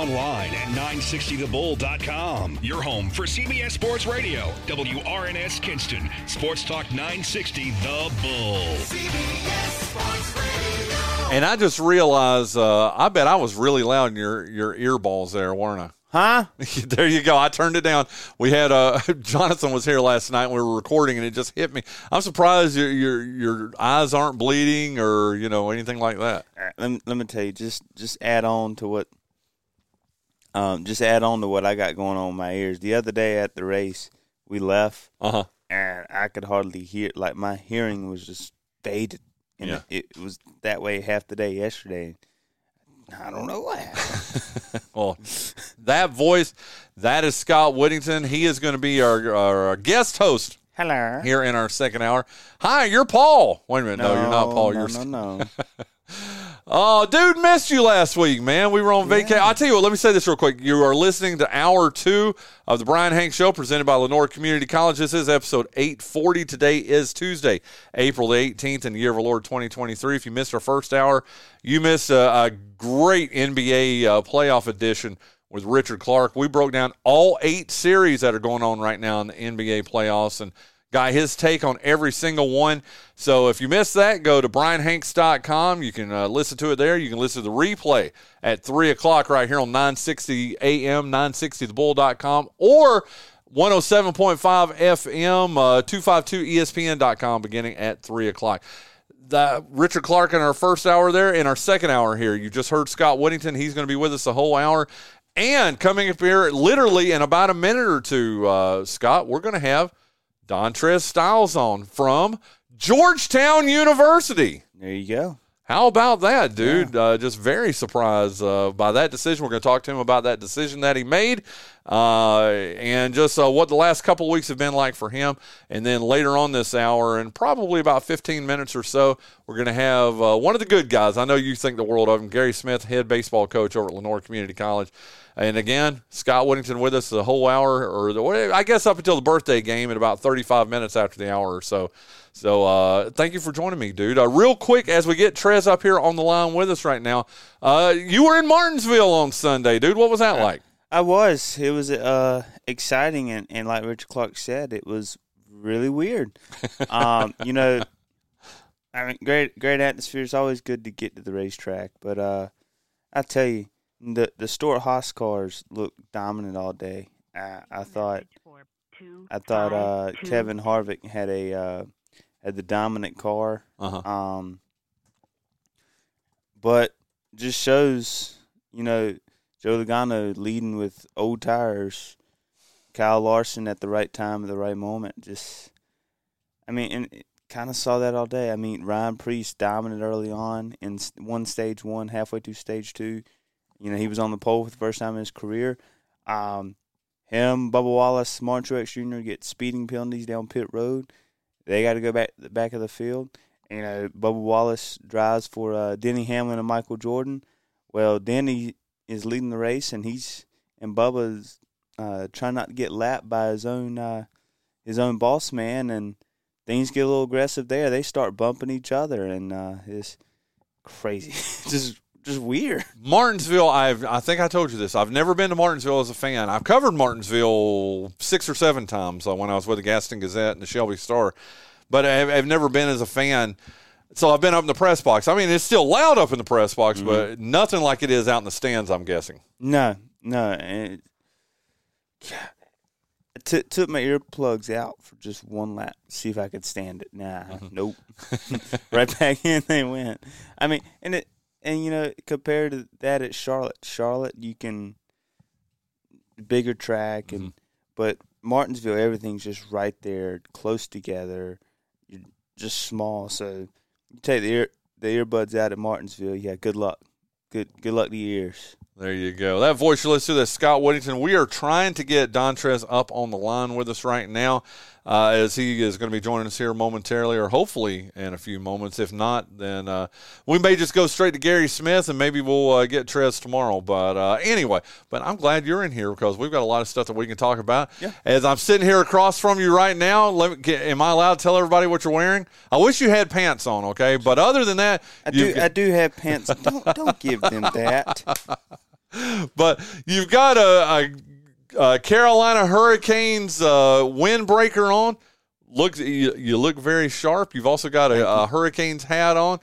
online at 960thebull.com. Your home for CBS Sports Radio, WRNS Kinston, Sports Talk 960 The Bull. And I just realized, uh, I bet I was really loud in your, your earballs there, weren't I? Huh? there you go. I turned it down. We had uh, Jonathan was here last night. And we were recording, and it just hit me. I'm surprised your your your eyes aren't bleeding or you know anything like that. Let me, let me tell you, just just add on to what, um, just add on to what I got going on in my ears. The other day at the race, we left, Uh huh. and I could hardly hear. Like my hearing was just faded, and Yeah. it, it was that way half the day yesterday. I don't know what happened. Well, that voice, that is Scott Whittington. He is going to be our, our guest host Hello. here in our second hour. Hi, you're Paul. Wait a minute. No, you're not Paul. No, you're no, no. Oh, dude, missed you last week, man. We were on vacation. I'll tell you what, let me say this real quick. You are listening to hour two of the Bryan Hanks Show presented by Lenoir Community College. This is episode 840. Today is Tuesday, April the 18th in the year of our Lord 2023. If you missed our first hour, you missed a, a great NBA uh, playoff edition with Richard Clark. We broke down all eight series that are going on right now in the NBA playoffs and got his take on every single one. So if you missed that, go to brianhanks.com. You can uh, listen to it there. You can listen to the replay at 3 o'clock right here on 960 AM, 960thebull.com, or 107.5 FM, uh, 252ESPN.com beginning at 3 o'clock. The, Richard Clark in our first hour there. In our second hour here, you just heard Scott Whittington. He's going to be with us the whole hour. And coming up here, literally in about a minute or two, uh, Scott, we're going to have Dontrez Styles on from Georgetown University. There you go. How about that, dude? Uh, just very surprised uh, by that decision. We're going to talk to him about that decision that he made uh, and just uh, what the last couple of weeks have been like for him. And then later on this hour, and probably about 15 minutes or so, we're going to have uh, one of the good guys. I know you think the world of him, Gary Smith, head baseball coach over at Lenoir Community College. And again, Scott Whittington with us the whole hour, or the, I guess up until the birthday game, at about 35 minutes after the hour or so. So uh, thank you for joining me, dude. Uh, real quick, as we get Trez up here on the line with us right now, uh, you were in Martinsville on Sunday, dude. What was that like? I was. It was uh, exciting, and, and like Richard Clark said, it was really weird. um, you know, I mean, great great atmosphere. It's always good to get to the racetrack, but uh, I tell you, the the Stewart-Haas cars looked dominant all day. I, I thought I thought uh, Kevin Harvick had a uh, had the dominant car. Uh-huh. Um, but just shows, you know, Joe Logano leading with old tires, Kyle Larson at the right time at the right moment. Just, I mean, and kind of saw that all day. I mean, Ryan Preece dominant early on in one stage one, halfway through stage two. You know, he was on the pole for the first time in his career. Um, him, Bubba Wallace, Martin Truex Jr. get speeding penalties down pit road. They got to go back the back of the field. You know, Bubba Wallace drives for uh, Denny Hamlin and Michael Jordan. Well, Denny is leading the race, and he's and Bubba's uh, trying not to get lapped by his own uh, his own boss man, and things get a little aggressive there. They start bumping each other, and uh, it's crazy, just just weird. Martinsville, I've I think I told you this. I've never been to Martinsville as a fan. I've covered Martinsville six or seven times uh, when I was with the Gaston Gazette and the Shelby Star, but I've, I've never been as a fan. So I've been up in the press box. I mean, it's still loud up in the press box, but nothing like it is out in the stands. I'm guessing. No, no. It, yeah. I t- took my earplugs out for just one lap, see if I could stand it. Nah, nope. right back in they went. I mean, and it, and you know, compared to that at Charlotte, Charlotte, you can bigger track, and mm-hmm. but Martinsville, everything's just right there, close together. You're just small, so you take the ear the earbuds out at Martinsville. Yeah, good luck. Good good luck to your ears. There you go. That voice you listen to, that's Scott Whittington. We are trying to get Dontrez up on the line with us right now, uh, as he is going to be joining us here momentarily, or hopefully in a few moments. If not, then uh, we may just go straight to Gary Smith, and maybe we'll uh, get Trez tomorrow. But uh, anyway, but I'm glad you're in here because we've got a lot of stuff that we can talk about. Yeah. As I'm sitting here across from you right now, let me, get, am I allowed to tell everybody what you're wearing? I wish you had pants on, okay? But other than that, I do. I do have pants. Don't don't give them that. but you've got a, a, a Carolina Hurricanes uh, windbreaker on. Look, you, you look very sharp. You've also got a, a Hurricanes hat on.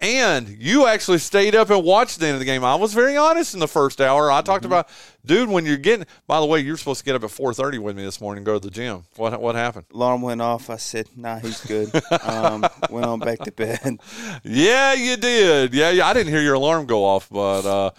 And you actually stayed up and watched the end of the game. I was very honest in the first hour. I talked about, dude, when you're getting. By the way, you're supposed to get up at 4:30 with me this morning, and go to the gym. What what happened? Alarm went off. I said, "Nah, he's good." um, went on back to bed. Yeah, you did. Yeah, yeah. I didn't hear your alarm go off, but uh,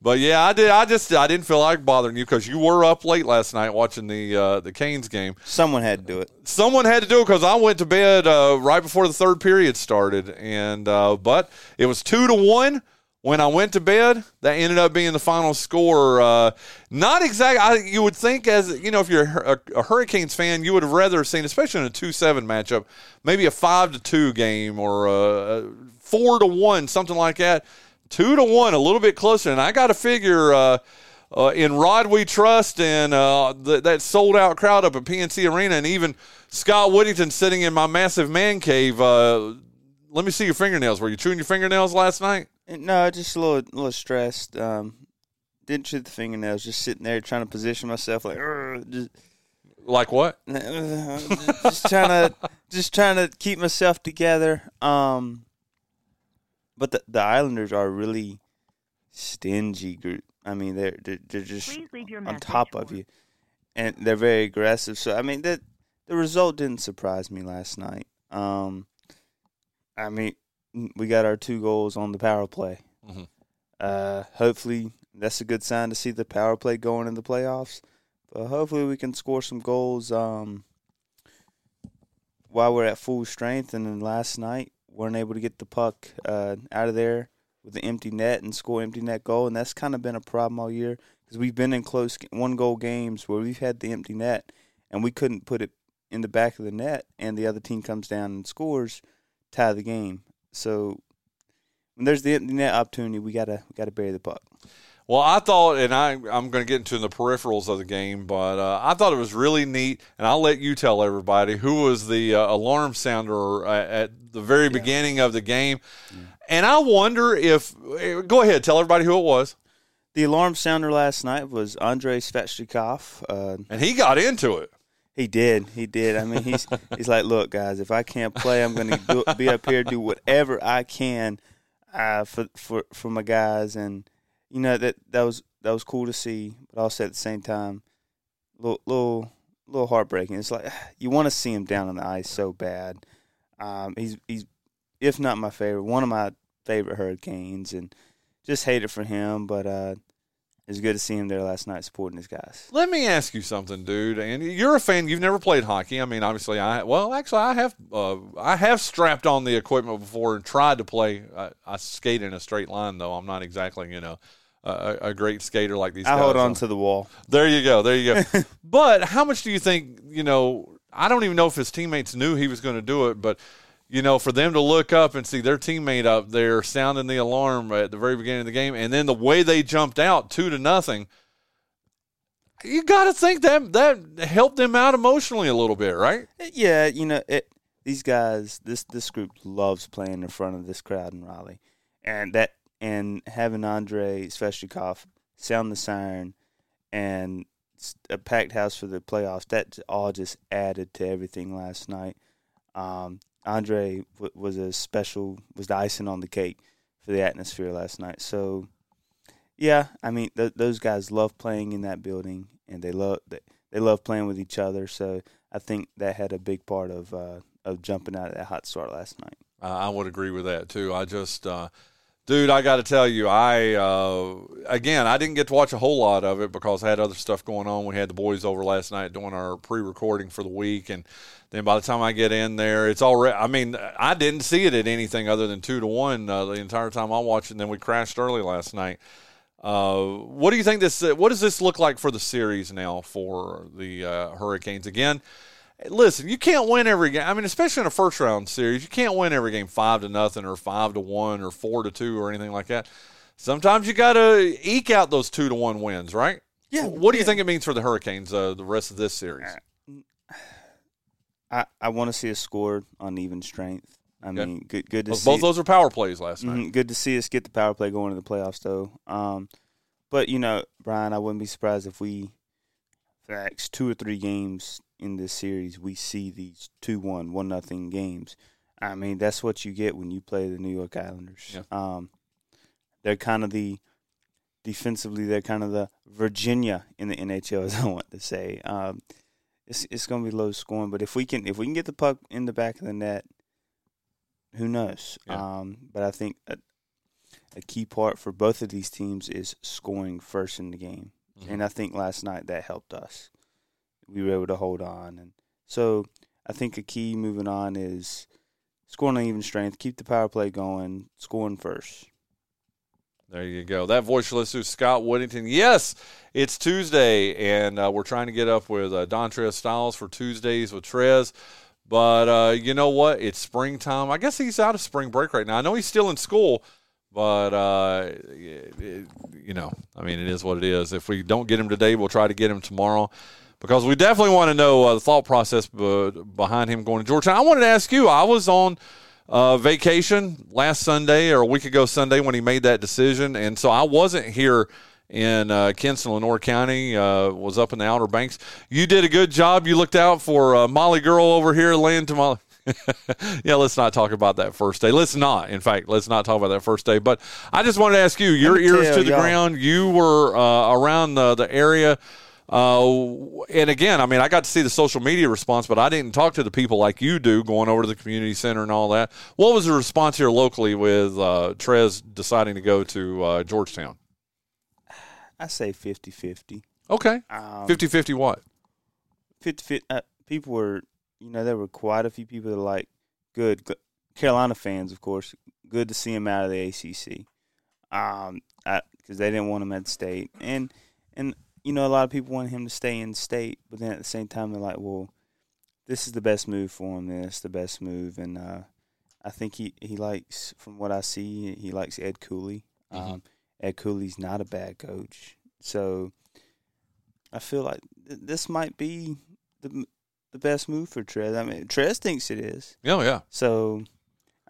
but yeah, I did. I just I didn't feel like bothering you because you were up late last night watching the uh, the Canes game. Someone had to do it. Someone had to do it because I went to bed uh, right before the third period started, and uh, but it was two to one when I went to bed. That ended up being the final score. Uh, not exactly. I, you would think, as you know, if you're a, a Hurricanes fan, you would have rather seen, especially in a two seven matchup, maybe a five to two game or a four to one, something like that. Two to one, a little bit closer, and I got to figure. Uh, uh, in Rod We Trust and uh, th- that sold out crowd up at PNC Arena, and even Scott Whittington sitting in my massive man cave. Uh, let me see your fingernails. Were you chewing your fingernails last night? No, just a little, little stressed. Um, didn't chew the fingernails. Just sitting there trying to position myself like, just, Like what? just trying to, just trying to keep myself together. Um, but the the Islanders are a really stingy group. I mean, they're they're, they're just Please leave your on top of you, and they're very aggressive. So I mean, that the result didn't surprise me last night. Um, I mean, we got our two goals on the power play. Mhm. Uh, hopefully, that's a good sign to see the power play going in the playoffs. But hopefully, we can score some goals um, while we're at full strength. And then last night, weren't able to get the puck uh, out of there with the empty net and score empty net goal, and that's kind of been a problem all year because we've been in close one goal games where we've had the empty net and we couldn't put it in the back of the net, and the other team comes down and scores, tie the game. So when there's the empty net opportunity, we gotta we gotta bury the puck. Well, I thought, and I, I'm going to get into the peripherals of the game, but uh, I thought it was really neat, and I'll let you tell everybody who was the uh, alarm sounder uh, at the very beginning of the game. And I wonder if, eh, go ahead, tell everybody who it was. The alarm sounder last night was Andrei Svechnikov. Uh, And he got into it. He did. He did. I mean, he's he's like, look, guys, if I can't play, I'm going to be up here do whatever I can uh, for for for my guys, and you know that that was that was cool to see, but also at the same time, little little little heartbreaking. It's like you want to see him down on the ice so bad. Um, he's he's if not my favorite, one of my favorite Hurricanes, and just hate it for him, but uh, it's good to see him there last night supporting his guys. Let me ask you something, dude. And you're a fan. You've never played hockey. I mean, obviously, I well, actually, I have. Uh, I have strapped on the equipment before and tried to play. I, I skate in a straight line, though. I'm not exactly, you know, a, a great skater like these. I guys hold on are. to the wall. There you go. There you go. but how much do you think, you know, I don't even know if his teammates knew he was going to do it, but, you know, for them to look up and see their teammate up there sounding the alarm at the very beginning of the game, and then the way they jumped out two to nothing, you got to think that that helped them out emotionally a little bit, right? Yeah, you know, it, these guys, this this group loves playing in front of this crowd in Raleigh, and that and having Andre Svechnikov sound the siren and a packed house for the playoffs, that all just added to everything last night. Um, Andre w- was a special, was the icing on the cake for the atmosphere last night. So, yeah, I mean, th- those guys love playing in that building, and they love they, they love playing with each other. So, I think that had a big part of uh, of jumping out of that hot start last night. I would agree with that too. I just, uh, dude, I got to tell you, I uh, again, I didn't get to watch a whole lot of it because I had other stuff going on. We had the boys over last night doing our pre-recording for the week, and then by the time I get in there, it's already. I mean, I didn't see it at anything other than two to one uh, the entire time I watched. And then we crashed early last night. Uh, what do you think this? What does this look like for the series now for the uh, Hurricanes? Again, listen, you can't win every game. I mean, especially in a first round series, you can't win every game five to nothing or five to one or four to two or anything like that. Sometimes you got to eke out those two to one wins, right? Yeah, What do you yeah. think it means for the Hurricanes uh, the rest of this series? I, I want to see us scored on even strength. I Okay. mean, good good to see. Both those are power plays last night. Mhm, Good to see us get the power play going to the playoffs, though. Um, but you know, Bryan, I wouldn't be surprised if we, next two or three games in this series, we see these two one, one nothing games. I mean, that's what you get when you play the New York Islanders. Yeah. Um, they're kind of the defensively, they're kind of the Virginia in the NHL, as I want to say. Um, it's it's going to be low scoring, but if we can if we can get the puck in the back of the net, who knows? Yeah. Um, but I think a, a key part for both of these teams is scoring first in the game, Mhm. and I think last night that helped us. We were able to hold on, and so I think a key moving on is scoring on even strength, keep the power play going, scoring first. There you go. That voice you listen to, Scott Whittington. Yes, it's Tuesday, and uh, we're trying to get up with uh, Dontrez Styles for Tuesdays with Trez. But uh, you know what? It's springtime. I guess he's out of spring break right now. I know he's still in school, but uh, it, it- you know, I mean, it is what it is. If we don't get him today, we'll try to get him tomorrow. Because we definitely want to know uh, the thought process be- behind him going to Georgetown. I wanted to ask you. I was on uh, vacation last Sunday or a week ago Sunday when he made that decision, and so I wasn't here in uh, Kinston, Lenoir County. Uh, was up in the Outer Banks. You did a good job. You looked out for uh, Molly Girl over here, laying to Molly. yeah, let's not talk about that first day. Let's not. In fact, let's not talk about that first day. But I just wanted to ask you. Your ears to the y'all. ground. You were uh, around the, the area. Uh, and again, I mean, I got to see the social media response, but I didn't talk to the people like you do going over to the community center and all that. What was the response here locally with uh, Trez deciding to go to uh, Georgetown? I say 50-50. Okay. Um, 50 50 what? 50, 50 uh, people were, you know, there were quite a few people that were like, good, Carolina fans, of course, good to see him out of the ACC, um, because they didn't want him at state, and and you know, a lot of people wanted him to stay in state, but then at the same time, they're like, well, this is the best move for him. This the best move, and uh, I think he he likes, from what I see, he likes Ed Cooley. Mhm. Um, Ed Cooley's not a bad coach, so I feel like th- this might be the the best move for Trez. I mean, Trez thinks it is. Oh, yeah. So,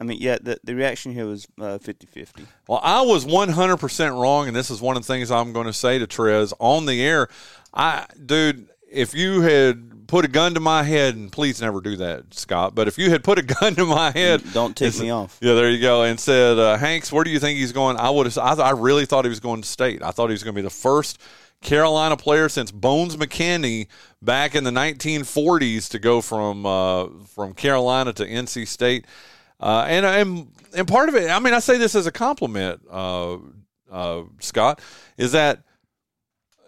I mean, yeah, the the reaction here was uh, 50-50. Well, I was 100% wrong, and this is one of the things I'm going to say to Trez on the air. I, dude, if you had put a gun to my head, and please never do that, Scott, but if you had put a gun to my head, Don't tick it's- me off. Yeah, there you go. And said, uh, Hanks, where do you think he's going? I would have. I, I really thought he was going to state. I thought he was going to be the first Carolina player since Bones McKinney back in the 1940s to go from uh, from Carolina to NC State. Uh, and and and part of it, I mean, I say this as a compliment, uh, uh, Scott, is that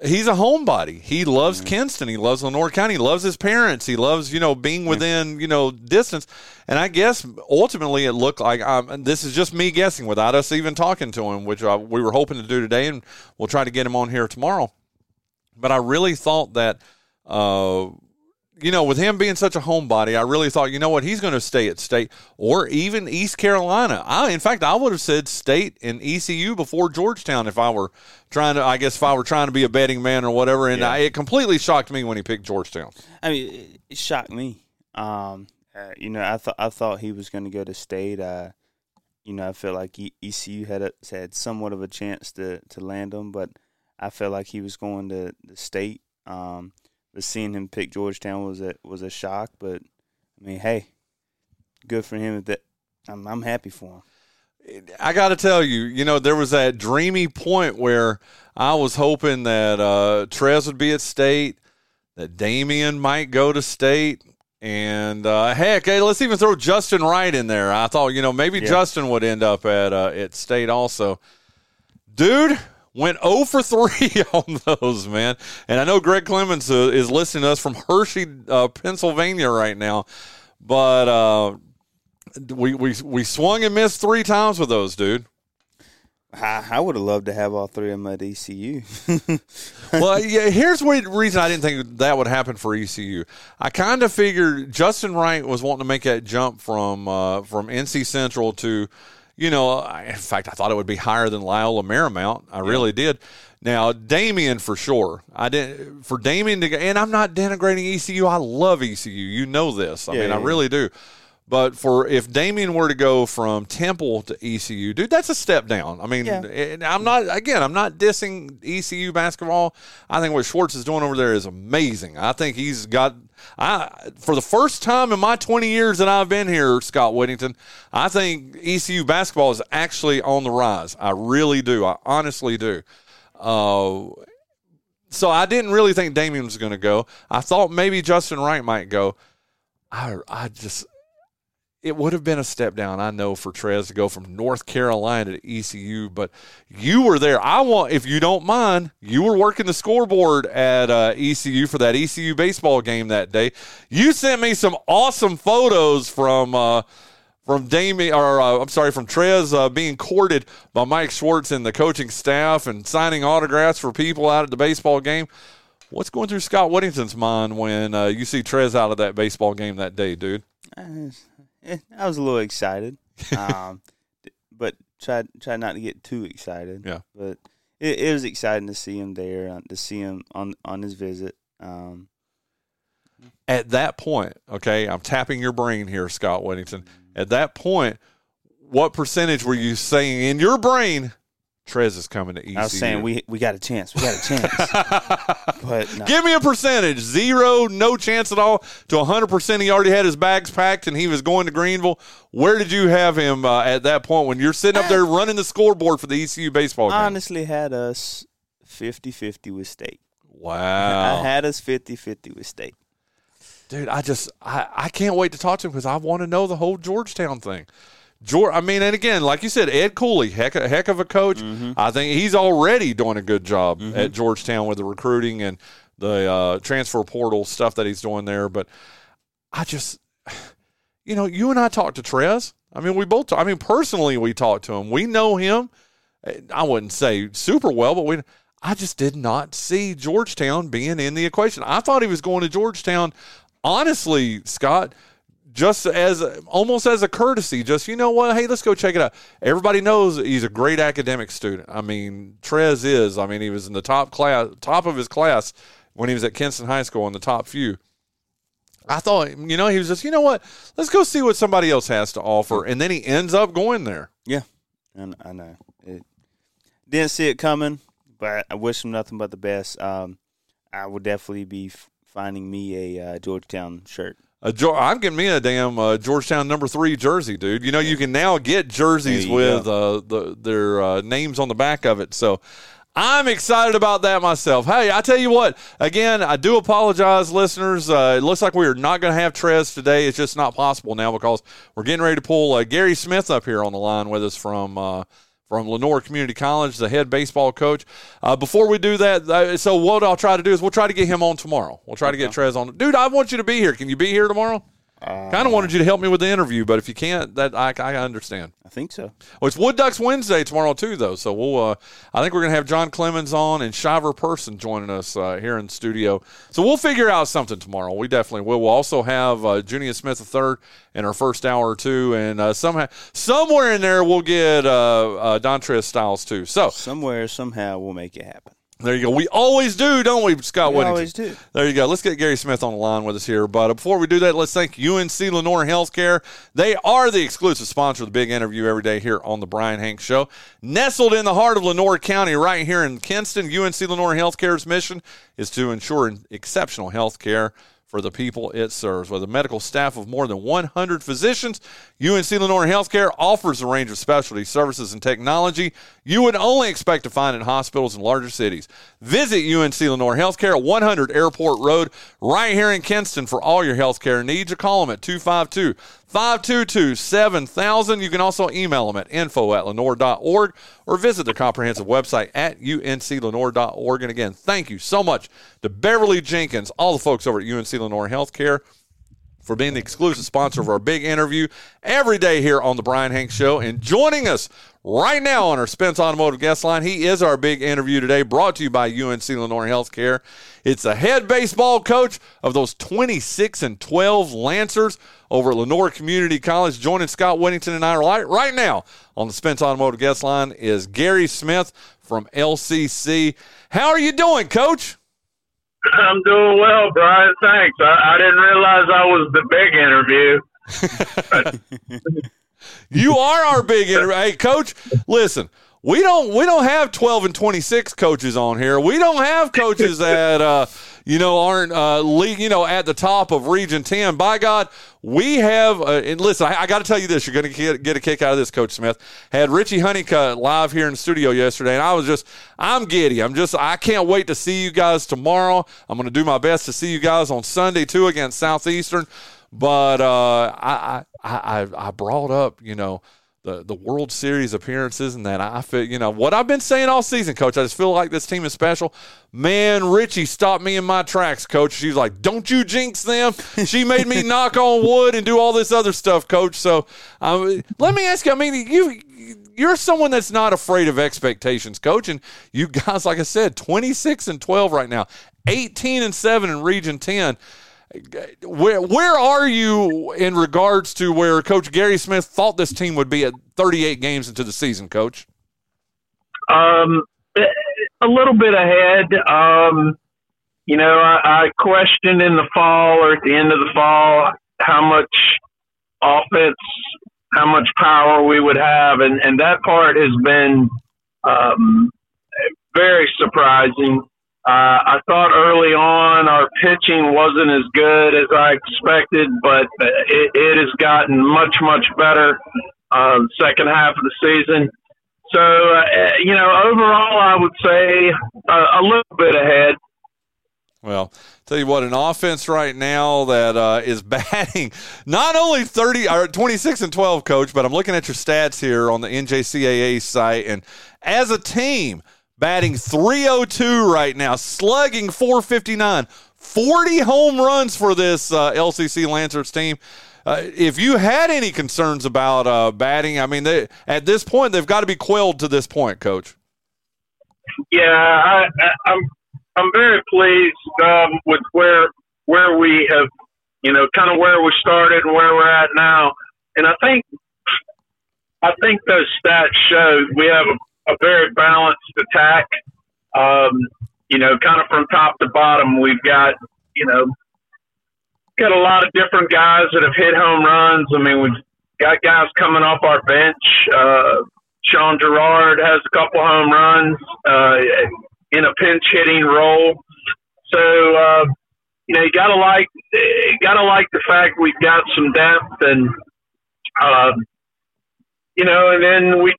he's a homebody. He loves Kinston. He loves Lenoir County. He loves his parents. He loves you know being within you know distance. And I guess ultimately it looked like and this is just me guessing without us even talking to him, which uh, we were hoping to do today, and we'll try to get him on here tomorrow. But I really thought that. You know, with him being such a homebody, I really thought, you know what, he's going to stay at State or even East Carolina. I, in fact, I would have said State and ECU before Georgetown if I were trying to. I guess if I were trying to be a betting man or whatever. And Yeah. I, it completely shocked me when he picked Georgetown. I mean, it, it shocked me. Um, uh, you know, I thought I thought he was going to go to state. Uh, you know, I felt like E- ECU had a, had somewhat of a chance to to land him, but I felt like he was going to the state. Um, but seeing him pick Georgetown was a was a shock. But I mean, hey, good for him. That I'm I'm happy for him. I got to tell you, you know, there was that dreamy point where I was hoping that uh, Trez would be at state, that Damien might go to state, and uh, heck, hey, let's even throw Justin Wright in there. I thought, you know, maybe Yeah. Justin would end up at uh, at state also. Dude went 0 for 3 on those, man. And I know Greg Clemens uh, is listening to us from Hershey, uh, Pennsylvania right now, but. Uh, we, we we swung and missed three times with those, dude. I, I would have loved to have all three of them at ECU. well, yeah. Here's the reason I didn't think that would happen for ECU. I kind of figured Justin Wright was wanting to make that jump from uh, from NC Central to, you know, I- in fact, I thought it would be higher than Loyola Marymount. I really did. Now, Damien for sure. I didn't for Damien to go, and I'm not denigrating ECU. I love ECU. You know this. I Yeah, mean, I yeah. really do. But for if Damien were to go from Temple to ECU, dude, that's a step down. I mean, Yeah. I'm not again, I'm not dissing ECU basketball. I think what Schwartz is doing over there is amazing. I think he's got I for the first time in my 20 years that I've been here, Scott Whittington, I think ECU basketball is actually on the rise. I really do. I honestly do. Uh, so I didn't really think Damien was going to go. I thought maybe Justin Wright might go. I I just it would have been a step down, I know, for Trez to go from North Carolina to ECU, but you were there. I want, if you don't mind, you were working the scoreboard at uh, ECU for that ECU baseball game that day. You sent me some awesome photos from. Uh, from Damien, or uh, I'm sorry, from Trez uh, being courted by Mike Schwartz and the coaching staff and signing autographs for people out at the baseball game. What's going through Scott Whittington's mind when uh, you see Trez out of that baseball game that day, dude? Eh, I was a little excited, um, but tried tried not to get too excited. Yeah. but it, it was exciting to see him there, uh, to see him on on his visit. Um, At that point, okay, I'm tapping your brain here, Scott Whittington. At that point, what percentage were you saying in your brain? Trez is coming to ECU. I was saying we we got a chance, we got a chance, but no. Give me a percentage. Zero, no chance at all to 100%. He already had his bags packed and he was going to Greenville. Where did you have him uh, at that point when you're sitting up there running the scoreboard for the ECU baseball game? honestly had us 50-50 with state. Wow. I had us 50-50 with state. Dude, I just, I, I can't wait to talk to him because I want to know the whole Georgetown thing. George, I mean, and again, like you said, Ed Cooley, heck, heck of a coach. Mm-hmm. I think he's already doing a good job at Georgetown with the recruiting and the uh, transfer portal stuff that he's doing there. But I just, you know, you and I talked to Trez. I mean, we both. I mean, personally, we talked to him. We know him. I wouldn't say super well, but we. I just did not see Georgetown being in the equation. I thought he was going to Georgetown. Honestly, Scott, just as almost as a courtesy, just you know what? Hey, let's go check it out. Everybody knows he's a great academic student. I mean, Trez is. I mean, he was in the top class, top of his class when he was at Kinston High School in the top few. I thought, you know, he was just, you know what? Let's go see what somebody else has to offer, and then he ends up going there. Yeah, and I know it. Didn't see it coming, but I wish him nothing but the best. Um, I would definitely be finding me a uh, Georgetown shirt. Uh, I'm getting me a damn uh, Georgetown number three jersey, dude. You know, you can now get jerseys with uh, the their uh, names on the back of it. So I'm excited about that myself. Hey, I tell you what, again, I do apologize, listeners. Uh, it looks like we are not going to have Trez today. It's just not possible now because we're getting ready to pull uh, Gary Smith up here on the line with us from. From Lenoir Community College, the head baseball coach. Uh, before we do that, uh, so what I'll try to do is we'll try to get him on tomorrow. We'll try to get Trez on. Dude, I want you to be here. Can you be here tomorrow? Kind of wanted you to help me with the interview, but if you can't, that I, I understand. I think so. Well, it's Wood Ducks Wednesday tomorrow too, though. So we'll. Uh, I think we're gonna have John Clemens on and Shiver Person joining us uh, here in studio. So we'll figure out something tomorrow. We definitely will. We'll also have uh, Junior Smith III in our first hour or two, and uh, somehow somewhere in there we'll get uh, uh, Dontrez Styles too. So Somewhere, somehow, we'll make it happen. There you go. We always do, don't we, Scott We Whittington? always do. There you go. Let's get Gary Smith on the line with us here. But before we do that, let's thank UNC Lenoir Healthcare. They are the exclusive sponsor of the big interview every day here on the Bryan Hanks Show. Nestled in the heart of Lenoir County, right here in Kinston, UNC Lenoir Healthcare's mission is to ensure exceptional health care for the people it serves. With a medical staff of more than 100 physicians, UNC Lenoir Healthcare offers a range of specialty services and technology you would only expect to find in hospitals in larger cities. Visit UNC Lenoir Healthcare at 100 Airport Road, right here in Kinston, for all your healthcare needs. Or call them at 252 522 7000. You can also email them at info at lenoir.org or visit their comprehensive website at unclenoir.org. And again, thank you so much to Beverly Jenkins, all the folks over at UNC Lenoir Healthcare for being the exclusive sponsor of our big interview every day here on the Bryan Hanks Show. And joining us right now on our Spence Automotive guest line, he is our big interview today, brought to you by UNC Lenoir Healthcare. It's the head baseball coach of those 26 and 12 Lancers over at Lenoir Community College. Joining Scott Whittington and I right, right now on the Spence Automotive guest line is Gary Smith from LCC. How are you doing, Coach? I'm doing well, Bryan. Thanks. I, I didn't realize I was the big interview. you are our big hey coach. Listen, we don't we don't have 12 and 26 coaches on here. We don't have coaches that uh, you know aren't uh, league you know at the top of Region 10. By God, we have uh, and listen, I, I got to tell you this, you're going to get, get a kick out of this coach Smith. Had Richie Honeycutt live here in the studio yesterday and I was just I'm giddy. I'm just I can't wait to see you guys tomorrow. I'm going to do my best to see you guys on Sunday too against Southeastern. But uh, I, I I I brought up, you know, the the World Series appearances and that I feel you know what I've been saying all season, Coach. I just feel like this team is special. Man, Richie stopped me in my tracks, Coach. She's like, "Don't you jinx them." She made me knock on wood and do all this other stuff, Coach. So um, let me ask you. I mean, you you're someone that's not afraid of expectations, Coach, and you guys, like I said, 26 and 12 right now, 18 and seven in Region 10 where where are you in regards to where Coach Gary Smith thought this team would be at 38 games into the season, Coach? Um, a little bit ahead. Um, you know, I, I questioned in the fall or at the end of the fall how much offense, how much power we would have, and and that part has been um, very surprising. Uh, I thought early on our pitching wasn't as good as I expected, but it, it has gotten much, much better uh, second half of the season. So, uh, you know, overall, I would say uh, a little bit ahead. Well, tell you what, an offense right now that uh, is batting not only 30 or 26 and 12, coach, but I'm looking at your stats here on the NJCAA site. And as a team, batting 302 right now, slugging 459, 40 home runs for this uh, LCC Lancers team. Uh, if you had any concerns about uh, batting, I mean, they, at this point, they've got to be quelled to this point, Coach. Yeah, I, I, I'm I'm very pleased um, with where where we have, you know, kind of where we started and where we're at now. And I think I think those stats show we have a a very balanced attack. Um, you know, kind of from top to bottom, we've got, you know, got a lot of different guys that have hit home runs. I mean, we've got guys coming off our bench. Uh, Sean Gerard has a couple home runs uh, in a pinch hitting role. So, uh, you know, you gotta like, gotta like the fact we've got some depth and, uh, you know, and then we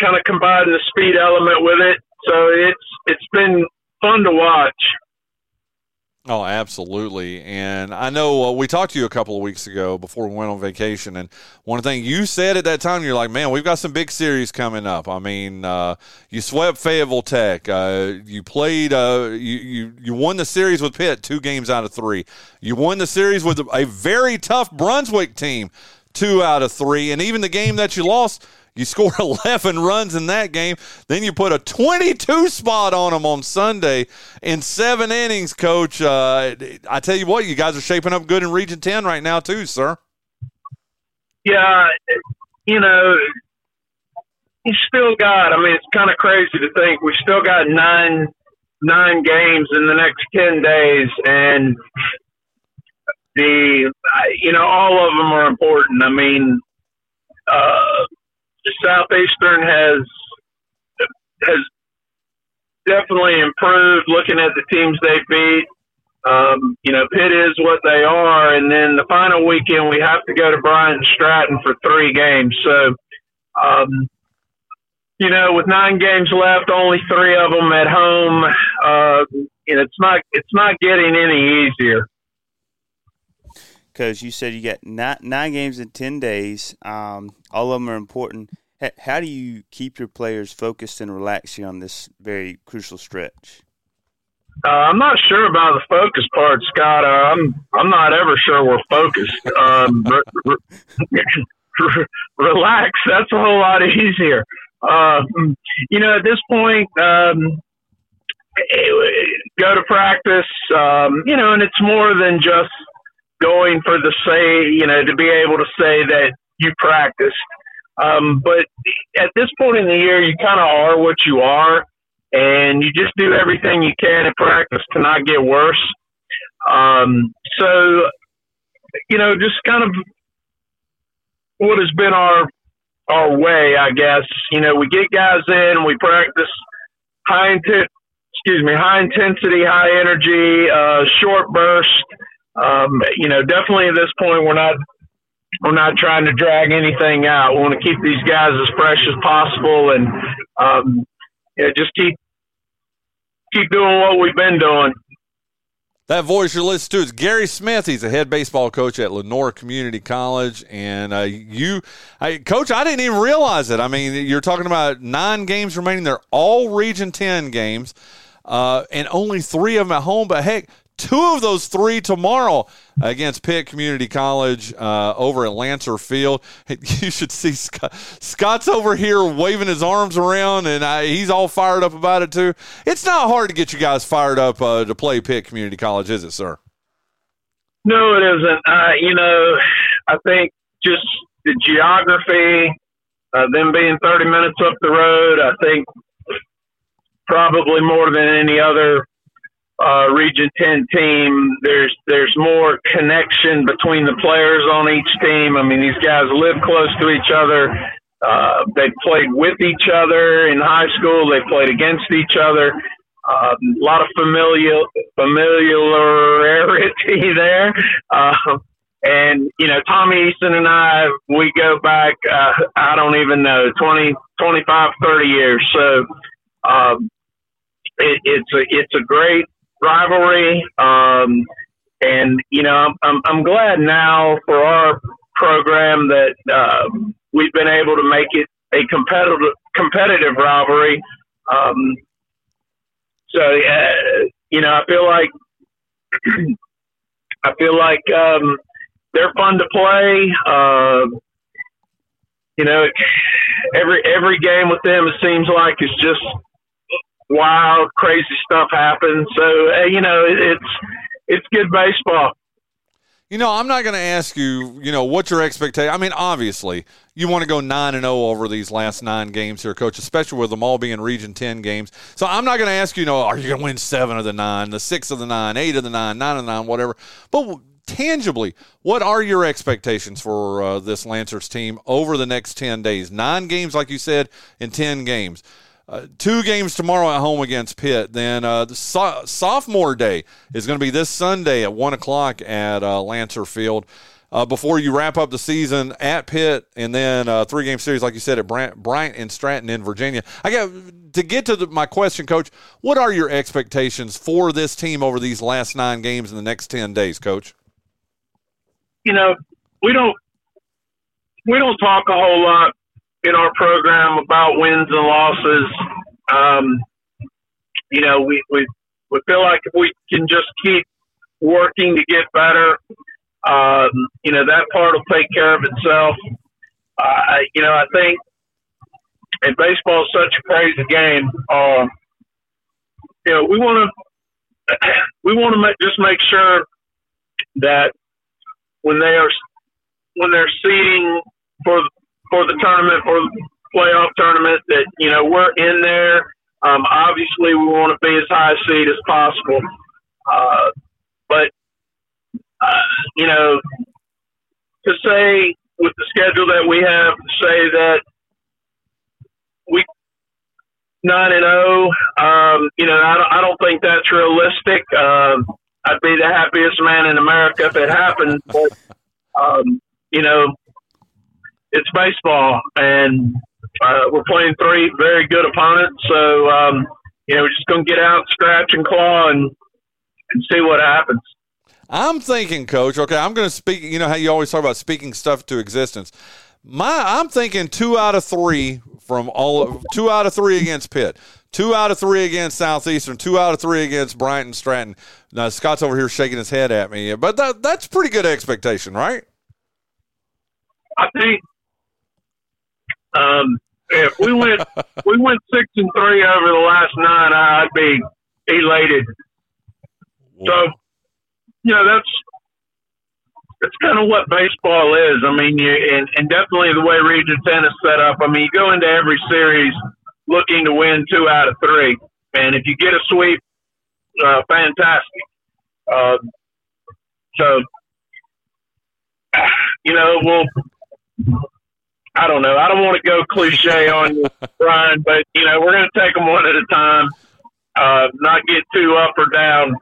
kind of combine the speed element with it. So it's it's been fun to watch. Oh, absolutely. And I know uh, we talked to you a couple of weeks ago before we went on vacation. And one thing you said at that time, you're like, man, we've got some big series coming up. I mean, uh, you swept Fayetteville Tech. Uh, you played, uh, you, you, you won the series with Pitt two games out of three. You won the series with a very tough Brunswick team two out of three. And even the game that you lost, you score 11 runs in that game. Then you put a 22 spot on them on Sunday in seven innings, coach. Uh, I tell you what, you guys are shaping up good in Region 10 right now, too, sir. Yeah, you know, you still got, I mean, it's kind of crazy to think we still got nine nine games in the next 10 days and the you know all of them are important i mean uh Southeastern has has definitely improved. Looking at the teams they beat, um, you know, Pitt is what they are, and then the final weekend we have to go to Bryant Stratton for three games. So, um, you know, with nine games left, only three of them at home. Uh, you it's not it's not getting any easier because you said you got nine, nine games in 10 days. Um, all of them are important. How do you keep your players focused and relaxing on this very crucial stretch? Uh, I'm not sure about the focus part, Scott. Uh, I'm I'm not ever sure we're focused. Um, re- re- relax. That's a whole lot easier. Uh, you know, at this point, um, go to practice. Um, you know, and it's more than just going for the say, you know, to be able to say that you practiced. Um, but at this point in the year, you kind of are what you are, and you just do everything you can in practice to not get worse. Um, so, you know, just kind of what has been our our way, I guess. You know, we get guys in, we practice high intent, excuse me, high intensity, high energy, uh, short burst. Um, you know, definitely at this point, we're not we're not trying to drag anything out. We want to keep these guys as fresh as possible, and um, you know, just keep keep doing what we've been doing. That voice you're listening to is Gary Smith. He's a head baseball coach at Lenoir Community College, and uh, you, I, coach, I didn't even realize it. I mean, you're talking about nine games remaining. They're all Region Ten games, uh, and only three of them at home. But heck, two of those three tomorrow against Pitt Community College uh, over at Lancer Field. You should see Scott. Scott's over here waving his arms around, and I, he's all fired up about it too. It's not hard to get you guys fired up uh, to play Pitt Community College, is it, sir? No, it isn't. Uh, you know, I think just the geography, uh, them being 30 minutes up the road, I think probably more than any other uh, Region 10 team, there's there's more connection between the players on each team. I mean, these guys live close to each other. Uh, they played with each other in high school. They played against each other. Uh, a lot of familial familiarity there. Uh, and you know, Tommy Eason and I, we go back. Uh, I don't even know 20, 25, 30 years. So. Um, it, it's a it's a great rivalry. Um, and you know, I'm, I'm, glad now for our program that uh, we've been able to make it a competitive competitive rivalry. Um, so uh, you know, I feel like I feel like um, they're fun to play. Uh, you know, every every game with them, it seems like it's just wild, crazy stuff happens. So uh, you know, it's it's good baseball. You know, I'm not going to ask you, you know, what's your expectation. I mean, obviously, you want to go 9 and 0 over these last 9 games here, coach, especially with them all being region 10 games. So, I'm not going to ask you, you know, are you going to win 7 of the 9, the 6 of the 9, 8 of the 9, 9 of the 9, whatever. But tangibly, what are your expectations for uh, this Lancers team over the next 10 days? 9 games like you said in 10 games. Uh, two games tomorrow at home against Pitt. Then uh, the so- sophomore day is going to be this Sunday at one o'clock at uh, Lancer Field. Uh, before you wrap up the season at Pitt, and then uh, three game series, like you said, at Bryant and Stratton in Virginia. I got to get to the, my question, Coach. What are your expectations for this team over these last nine games in the next ten days, Coach? You know, we don't we don't talk a whole lot in our program about wins and losses. Um, you know, we, we, we feel like if we can just keep working to get better, um, you know, that part will take care of itself. Uh, you know, I think and baseball is such a crazy game. Uh, you know, we want to we want to make, just make sure that when they are when they're seeding for for the tournament, for the playoff tournament, that you know we're in there. Um, obviously, we want to be as high a seed as possible, uh, but uh, you know, to say with the schedule that we have, to say that we nine and zero, oh, um, you know, I don't, I don't think that's realistic. Uh, I'd be the happiest man in America if it happened, but um, you know, it's baseball, and uh, we're playing three very good opponents. So um, you know, we're just going to get out, scratch and claw, and and see what happens. I'm thinking, Coach. Okay, I'm going to speak. You know how you always talk about speaking stuff to existence. My, I'm thinking two out of three from all of, two out of three against Pitt, two out of three against Southeastern, two out of three against Bryant and Stratton. Now Scott's over here shaking his head at me, but that that's pretty good expectation, right? I think um, if we went we went six and three over the last nine, I'd be elated. So, you know, that's that's kind of what baseball is. I mean, you and, and definitely the way Region Ten is set up. I mean, you go into every series looking to win two out of three, and if you get a sweep, uh, fantastic. Uh, so, you know, we'll I don't know. I don't want to go cliche on you, Bryan, but you know we're going to take them one at a time. Uh, not get too up or down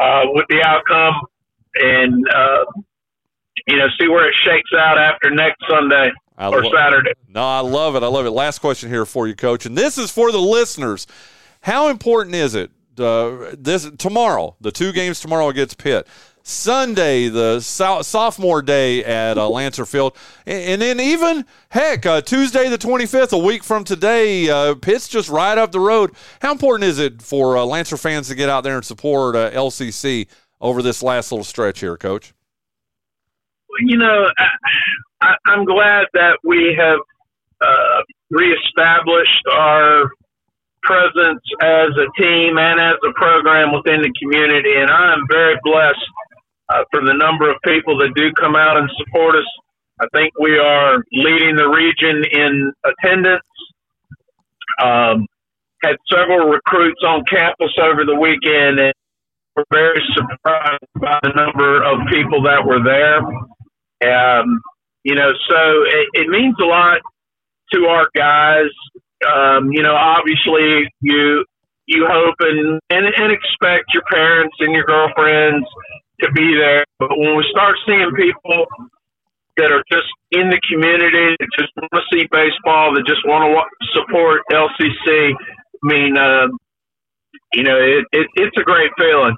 uh, with the outcome, and uh, you know see where it shakes out after next Sunday I or lo- Saturday. No, I love it. I love it. Last question here for you, Coach, and this is for the listeners. How important is it uh, this tomorrow? The two games tomorrow against Pitt. Sunday, the so- sophomore day at uh, Lancer Field, and, and then even heck, uh, Tuesday the twenty fifth, a week from today, uh, Pitt's just right up the road. How important is it for uh, Lancer fans to get out there and support uh, LCC over this last little stretch here, Coach? Well you know, I, I'm glad that we have uh, reestablished our presence as a team and as a program within the community, and I am very blessed uh, for the number of people that do come out and support us. I think we are leading the region in attendance. Um, had several recruits on campus over the weekend, and we're very surprised by the number of people that were there. Um, you know, so it, it means a lot to our guys. Um, you know, obviously you you hope and, and and expect your parents and your girlfriends to be there, but when we start seeing people that are just in the community that just want to see baseball, that just want to support LCC, I mean, uh, you know, it, it, it's a great feeling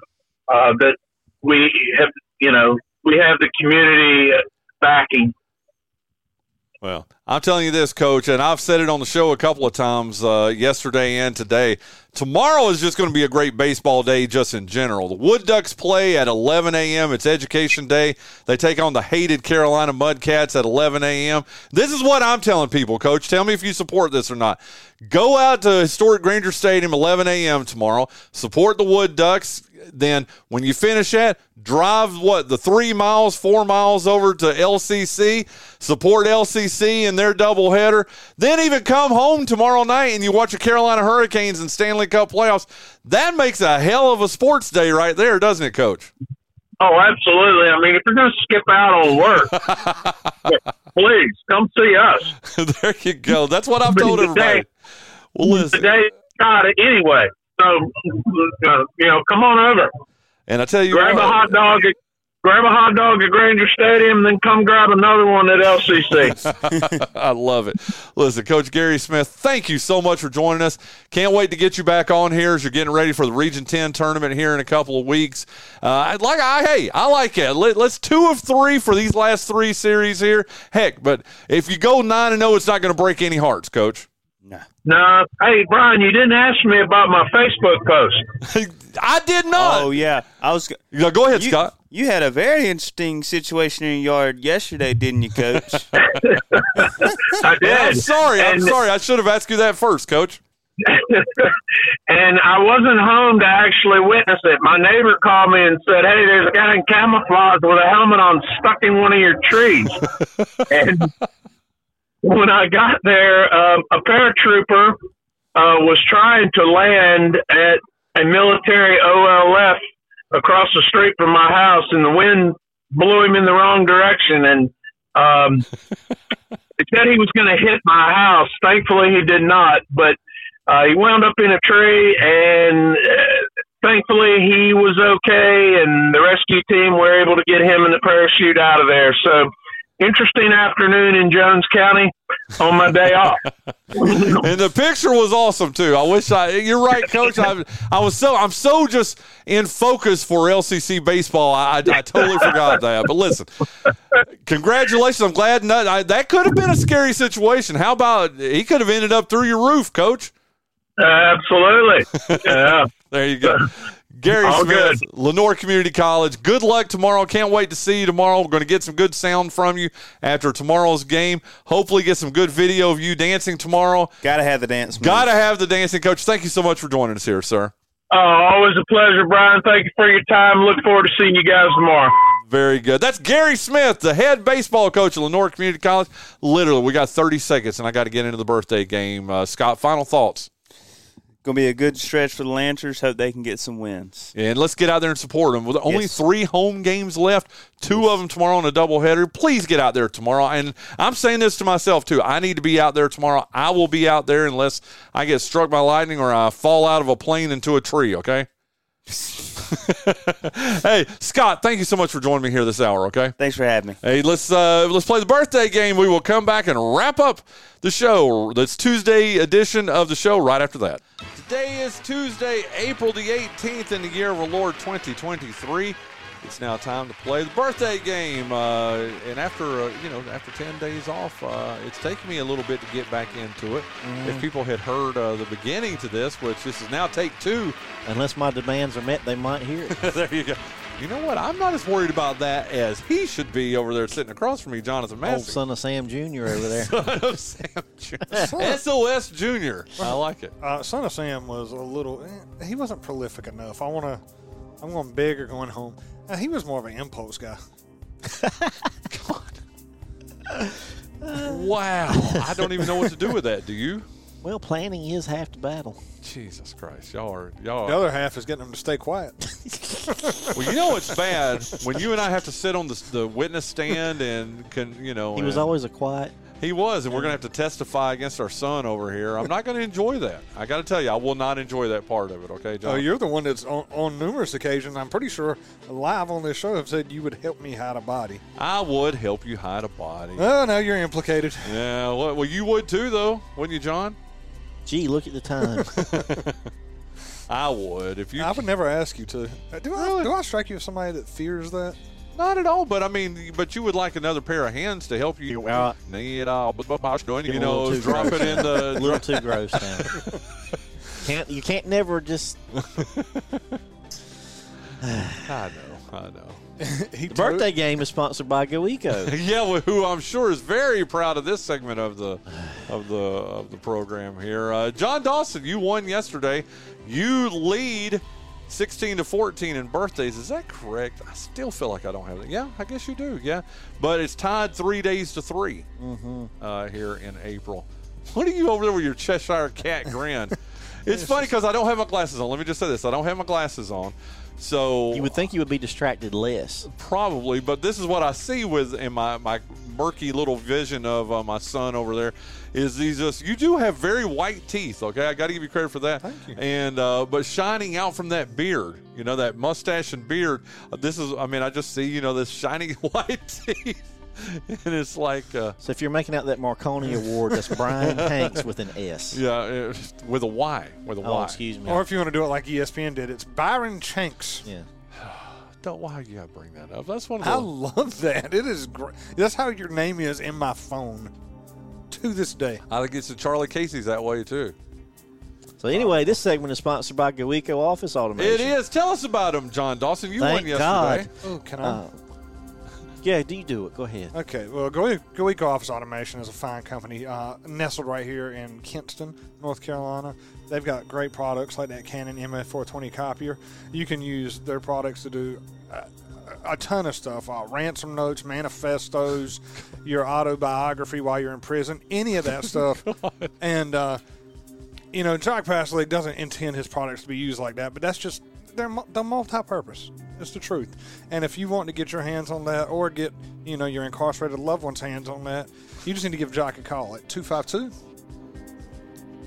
uh, that we have, you know, we have the community backing. Well, I'm telling you this, Coach, and I've said it on the show a couple of times uh, yesterday and today. Tomorrow is just going to be a great baseball day, just in general. The Wood Ducks play at 11 a.m. It's Education Day. They take on the hated Carolina Mudcats at 11 a.m. This is what I'm telling people, Coach. Tell me if you support this or not. Go out to historic Grainger Stadium 11 a.m. tomorrow. Support the Wood Ducks. Then, when you finish that, drive what the three miles, four miles over to LCC. Support LCC and their doubleheader. Then even come home tomorrow night and you watch the Carolina Hurricanes and Stanley Cup playoffs. That makes a hell of a sports day right there, doesn't it, Coach? Oh, absolutely. I mean, if you're going to skip out on work, please come see us. there you go. That's what I've told everybody. Well, listen. Today, got it anyway. So, uh, you know, come on over. And I tell you Grab a hot dog at grab a hot dog at Grainger Stadium, then come grab another one at LCC. I love it. Listen, Coach Gary Smith, thank you so much for joining us. Can't wait to get you back on here as you're getting ready for the Region 10 tournament here in a couple of weeks. Uh, like, I, hey, I like it. Let, let's two of three for these last three series here. Heck, but if you go nine and zero, it's not going to break any hearts, Coach. Nah. no, hey Bryan, you didn't ask me about my Facebook post. I did not. Oh yeah, I was. Yeah, go ahead, You, Scott. you had a very interesting situation in your yard yesterday, didn't you, Coach? I did. I'm sorry. I'm sorry. I should have asked you that first, Coach. and I wasn't home to actually witness it. My neighbor called me and said, "Hey, there's a guy in camouflage with a helmet on stuck in one of your trees." and when I got there, um, a paratrooper uh, was trying to land at a military OLF across the street from my house, and the wind blew him in the wrong direction, and um, he said he was going to hit my house. Thankfully, he did not, but uh, he wound up in a tree, and uh, thankfully he was okay, and the rescue team were able to get him in the parachute out of there. So, interesting afternoon in Jones County on my day off. and the picture was awesome too. I wish I. You're right, Coach. I, I was so. I'm so just in focus for LCC baseball. I, I, I totally forgot that. But listen, congratulations. I'm glad not, I, that could have been a scary situation. How about he could have ended up through your roof, Coach? Absolutely. Yeah. There you go. Gary All Smith, Lenoir Community College. Good luck tomorrow. Can't wait to see you tomorrow. We're going to get some good sound from you after tomorrow's game. Hopefully, get some good video of you dancing tomorrow. Gotta have the dance. Got to have the dancing coach. Thank you so much for joining us here, sir. Oh, always a pleasure, Bryan. Thank you for your time. Look forward to seeing you guys tomorrow. Very good. That's Gary Smith, the head baseball coach at Lenoir Community College. Literally, we got 30 seconds, and I got to get into the birthday game. Uh, Scott, final thoughts. Gonna be a good stretch for the Lancers. Hope they can get some wins. And let's get out there and support them. With only Yes. three home games left, two of them tomorrow on a doubleheader. Please get out there tomorrow. And I'm saying this to myself too. I need to be out there tomorrow. I will be out there unless I get struck by lightning or I fall out of a plane into a tree. Okay. hey, Scott, thank you so much for joining me here this hour. Okay. Thanks for having me. Hey, let's uh, let's play the birthday game. We will come back and wrap up the show. That's Tuesday edition of the show. Right after that. Today is Tuesday, April the 18th in the year of our Lord 2023. It's now time to play the birthday game. Uh, and after uh, you know after 10 days off, uh, it's taken me a little bit to get back into it. If people had heard uh, the beginning to this, which this is now take two, Unless my demands are met, they might hear it. there you go. You know what? I'm not as worried about that as he should be over there sitting across from me, Jonathan Old son of Sam Jr. over there. Son of Sam Jr. SOS Junior. I like it. Uh, Son of Sam was a little. eh, He wasn't prolific enough. I want to. I'm going big or going home. Uh, he was more of an impulse guy. Come on. Wow. I don't even know what to do with that. Do you? well, planning is half the battle. Jesus Christ. Y'all are y'all The are, other half is getting them to stay quiet. Well, you know it's bad when you and I have to sit on the, the witness stand and can, you know, He was always a quiet. He was, and we're going to have to testify against our son over here. I'm not going to enjoy that. I got to tell you, I will not enjoy that part of it. Okay, John. Oh, you're the one that's on, on numerous occasions. I'm pretty sure live on this show have said you would help me hide a body. I would help you hide a body. Oh, now you're implicated. Yeah, well, well, you would too, though, wouldn't you, John? Gee, look at the time. I would if you. I would never ask you to. Uh, Do I? Really? Do I strike you as somebody that fears that? Not at all, but I mean, but you would like another pair of hands to help you. Well, Need all, but but but you a know, little too drop it in a little the. too gross now. Can't you can't never just I know, I know. he the birthday game is sponsored by GoEco. Yeah, well, who I'm sure is very proud of this segment of the of the of the program here. Uh, John Dawson, you won yesterday. You lead 16 to 14 in birthdays. Is that correct? I still feel like I don't have it. Yeah, I guess you do. Yeah, but it's tied three days to 3 uh, here in April. What are you over there with your Cheshire cat grin? it's funny because I don't have my glasses on. Let me just say this: I don't have my glasses on. So You would think you would be distracted less. Probably, but this is what I see with in my, my murky little vision of uh, my son over there. Is these just you do have very white teeth? Okay, I got to give you credit for that. Thank you. And uh, but shining out from that beard, you know that mustache and beard. Uh, this is, I mean, I just see you know this shiny white teeth, and it's like, uh, So if you're making out that Marconi Award, that's Bryan Hanks with an S. yeah, uh, with a Y, with a Oh, Y. excuse me. Or if you want to do it like ESPN did, it's Byron Chanks. yeah. Don't why you got to bring that up? That's one of I love that. It is great. That's how your name is in my phone to this day. I think it's the Charlie Casey's that way too. So anyway, this segment is sponsored by GoEco Office Automation. It is. Tell us about him, John Dawson. You Thank won yesterday. God. Oh, can I? Uh, yeah, do you do it? Go ahead. Okay, well, Go- GoEco Office Automation is a fine company uh, nestled right here in Kinston, North Carolina. They've got great products like that Canon MF420 copier. You can use their products to do uh, a ton of stuff uh, ransom notes, manifestos, your autobiography while you're in prison, any of that stuff. And, uh, you know, Jock Paslick doesn't intend his products to be used like that, but that's just they're, mu- they're multi-purpose. It's the truth. And if you want to get your hands on that, or get you know your incarcerated loved one's hands on that, you just need to give Jock a call at 252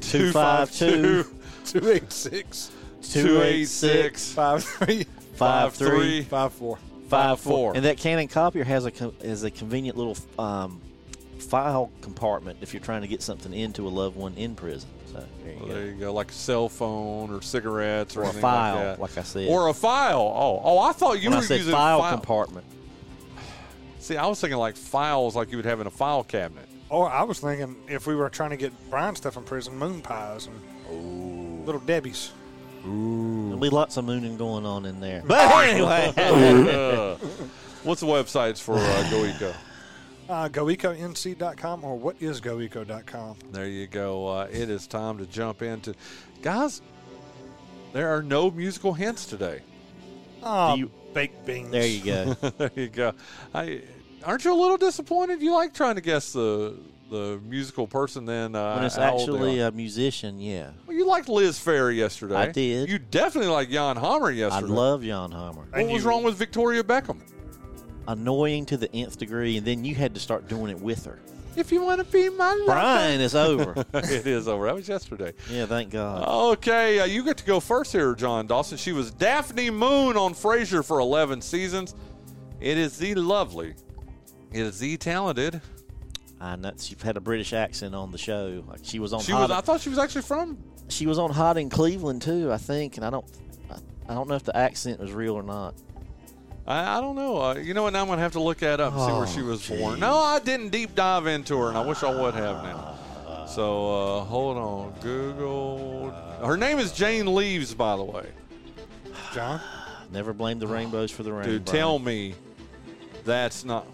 252 286 286 53 54. five. And that Canon copier has a co- has a convenient little um, file compartment if you're trying to get something into a loved one in prison. So there you Well, go. there you go, like a cell phone or cigarettes or, Or a file, like, that. like I said. or a file. Oh, oh, I thought you when were I said using file, file. compartment, See, I was thinking like files, like you would have in a file cabinet. Or I was thinking if we were trying to get Bryan stuff in prison, moon pies and little Debbie's. Ooh. there'll be lots of mooning going on in there. But anyway, Uh, what's the websites for uh, GoEco? Uh, GoEcoNC.com or what is GoEco.com? There you go. Uh, it is time to jump into, guys. There are no musical hints today. Oh, you- baked beans. there you go. there you go. I aren't you a little disappointed? You like trying to guess the the the musical person, then uh, when it's how old they actually a musician, yeah. Well, you liked Liz Phair yesterday. I did. You definitely like Jan Hammer yesterday I love Jan Hammer. What And was you- wrong with Victoria Beckham? Annoying to the nth degree, and then you had to start doing it with her. If you want to be my lover. Bryan is over. it is over. That was yesterday. yeah, thank God. Okay, uh, you get to go first here, John Dawson. She was Daphne Moon on Frasier for 11 seasons. It is the lovely, it is the talented. I know she's had a British accent on the show. Like she was on. She Hot, was. I thought she was actually from. she was on Hot in Cleveland too, I think, and I don't. I, I don't know if the accent was real or not. I, I don't know. Uh, you know what? Now I'm gonna have to look that up and see where Oh, she was geez. born. No, I didn't deep dive into her, and I wish I would have now. So uh, hold on, Google. Her name is Jane Leeves, by the way. John. Never blame the rainbows for the rain. Dude, Bryan. tell me that's not.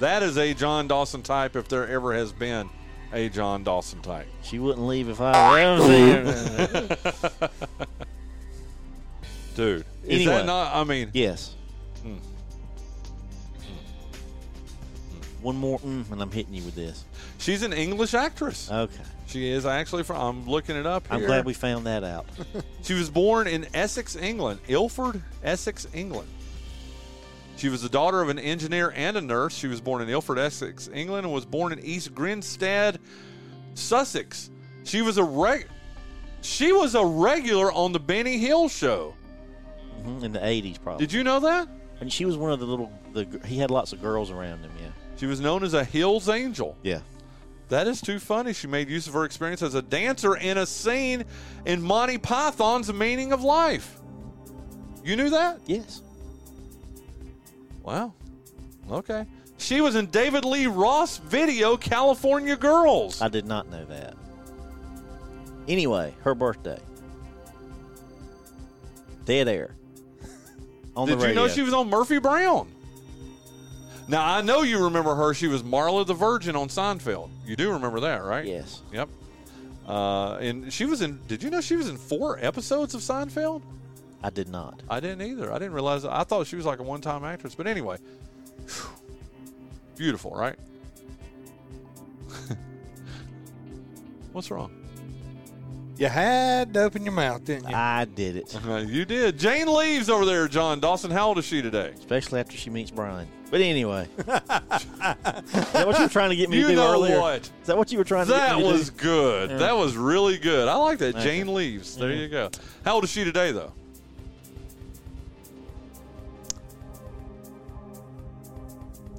That is a John Dawson type if there ever has been a John Dawson type. She wouldn't leave if I was there. Dude, is Anyway. that not? I mean, yes. Hmm. One more, mm, and I'm hitting you with this. she's an English actress. Okay. She is actually from. I'm looking it up. I'm glad we found that out. She was born in Essex, England, Ilford, Essex, England. She was the daughter of an engineer and a nurse. She was born in Ilford, Essex, England, and was born in East Grinstead, Sussex. She was a reg- She was a regular on the Benny Hill show. Mhm, In the 80s, probably. Did you know that? And she was one of the little. The he had lots of girls around him. Yeah. She was known as a Hills Angel. Yeah. That is too funny. She made use of her experience as a dancer in a scene in Monty Python's Meaning of Life. You knew that? Yes. Wow. Okay. She was in David Lee Roth video California Girls. I did not know that. Anyway, her birthday. Dead air. On Did the you know she was on Murphy Brown? Now I know you remember her. She was Marla the Virgin on Seinfeld. You do remember that, right? Yes. Yep. Uh, and she was in. Did you know she was in four episodes of Seinfeld? I did not. I didn't either. I didn't realize. I thought she was like a one-time actress. But anyway, beautiful, right? What's wrong? You had to open your mouth, didn't you? I did it. Uh, you did. Jane Leeves over there, John Dawson. How old is she today? Especially after she meets Bryan. But anyway. is that what you were trying to get me You to do know earlier? what? Is that what you were trying to That get me to was do? good. Yeah. That was really good. I like that. Okay. Jane Leeves. There you go. How old is she today, though?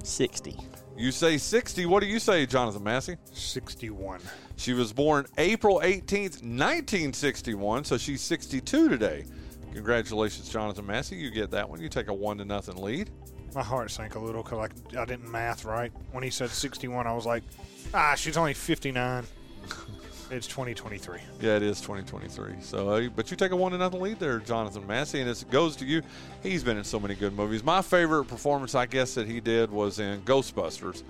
Sixty. You say 60. What do you say, Jonathan Massey? 61. She was born April 18th, 1961, so she's 62 today. Congratulations, Jonathan Massey. You get that one. You take a one to nothing lead. My heart sank a little because I, I didn't math right. When he said 61, I was like, ah, she's only 59. it's 2023. Yeah, it is 2023. So, uh, but you take a one to nothing lead there, Jonathan Massey, and it goes to you. He's been in so many good movies. My favorite performance, I guess, that he did was in Ghostbusters.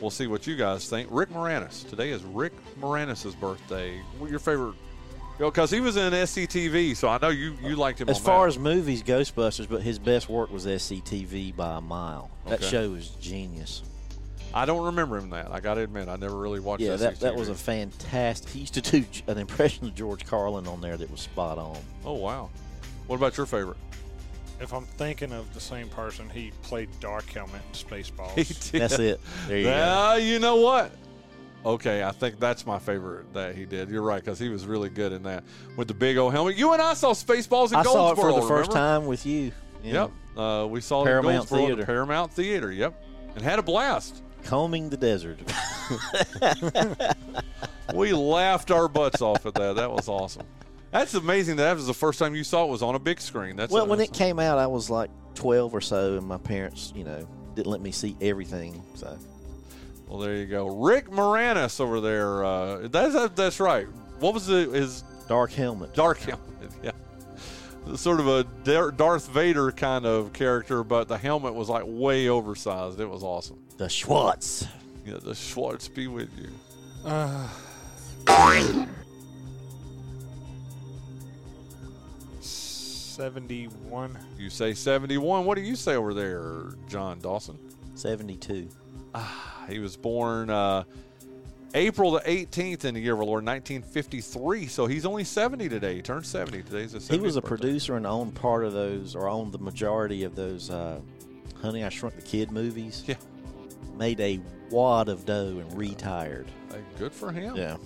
We'll see what you guys think. Rick Moranis. Today is Rick Moranis' birthday. What your favorite? Because he was in SCTV, so I know you you liked him. As far that. as movies, Ghostbusters, but his best work was SCTV by a mile. That Okay. show was genius. I don't remember him that. I got to admit, I never really watched. Yeah, that, that was a fantastic. He used to do an impression of George Carlin on there that was spot on. Oh wow. What about your favorite? If I'm thinking of the same person, he played Dark Helmet in Spaceballs. He did. That's it. There you go. Yeah, you know what? Okay, I think that's my favorite that he did. You're right because he was really good in that with the big old helmet. You and I saw Spaceballs in I saw it for the first time with you. Yeah. Yep, uh, we saw Paramount it in Goldsboro at the Paramount Theater. Yep, and had a blast. Combing the desert. we laughed our butts off at that. That was awesome. That's amazing. That was the first time you saw it was on a big screen. That's well, when that's- it came out, I was like 12 or so, and my parents, you know, didn't let me see everything. So Well, there you go. Rick Moranis over there. Uh, that's that's right. What was the, his Dark Helmet. dark helmet? Yeah, sort of a Darth Vader kind of character, but the helmet was like way oversized. It was awesome. The Schwartz. Yeah, the Schwartz be with you. Uh, Seventy-one. You say seventy-one. What do you say over there, John Dawson? 72. He was born uh, April the 18th in the year of our Lord 1953. So he's only 70 today. He turned 70 today. He's He was a birthday. producer and owned part of those, or owned the majority of those uh, Honey, I Shrunk the Kid movies. Yeah. Made a wad of dough and retired. Hey, good for him. Yeah.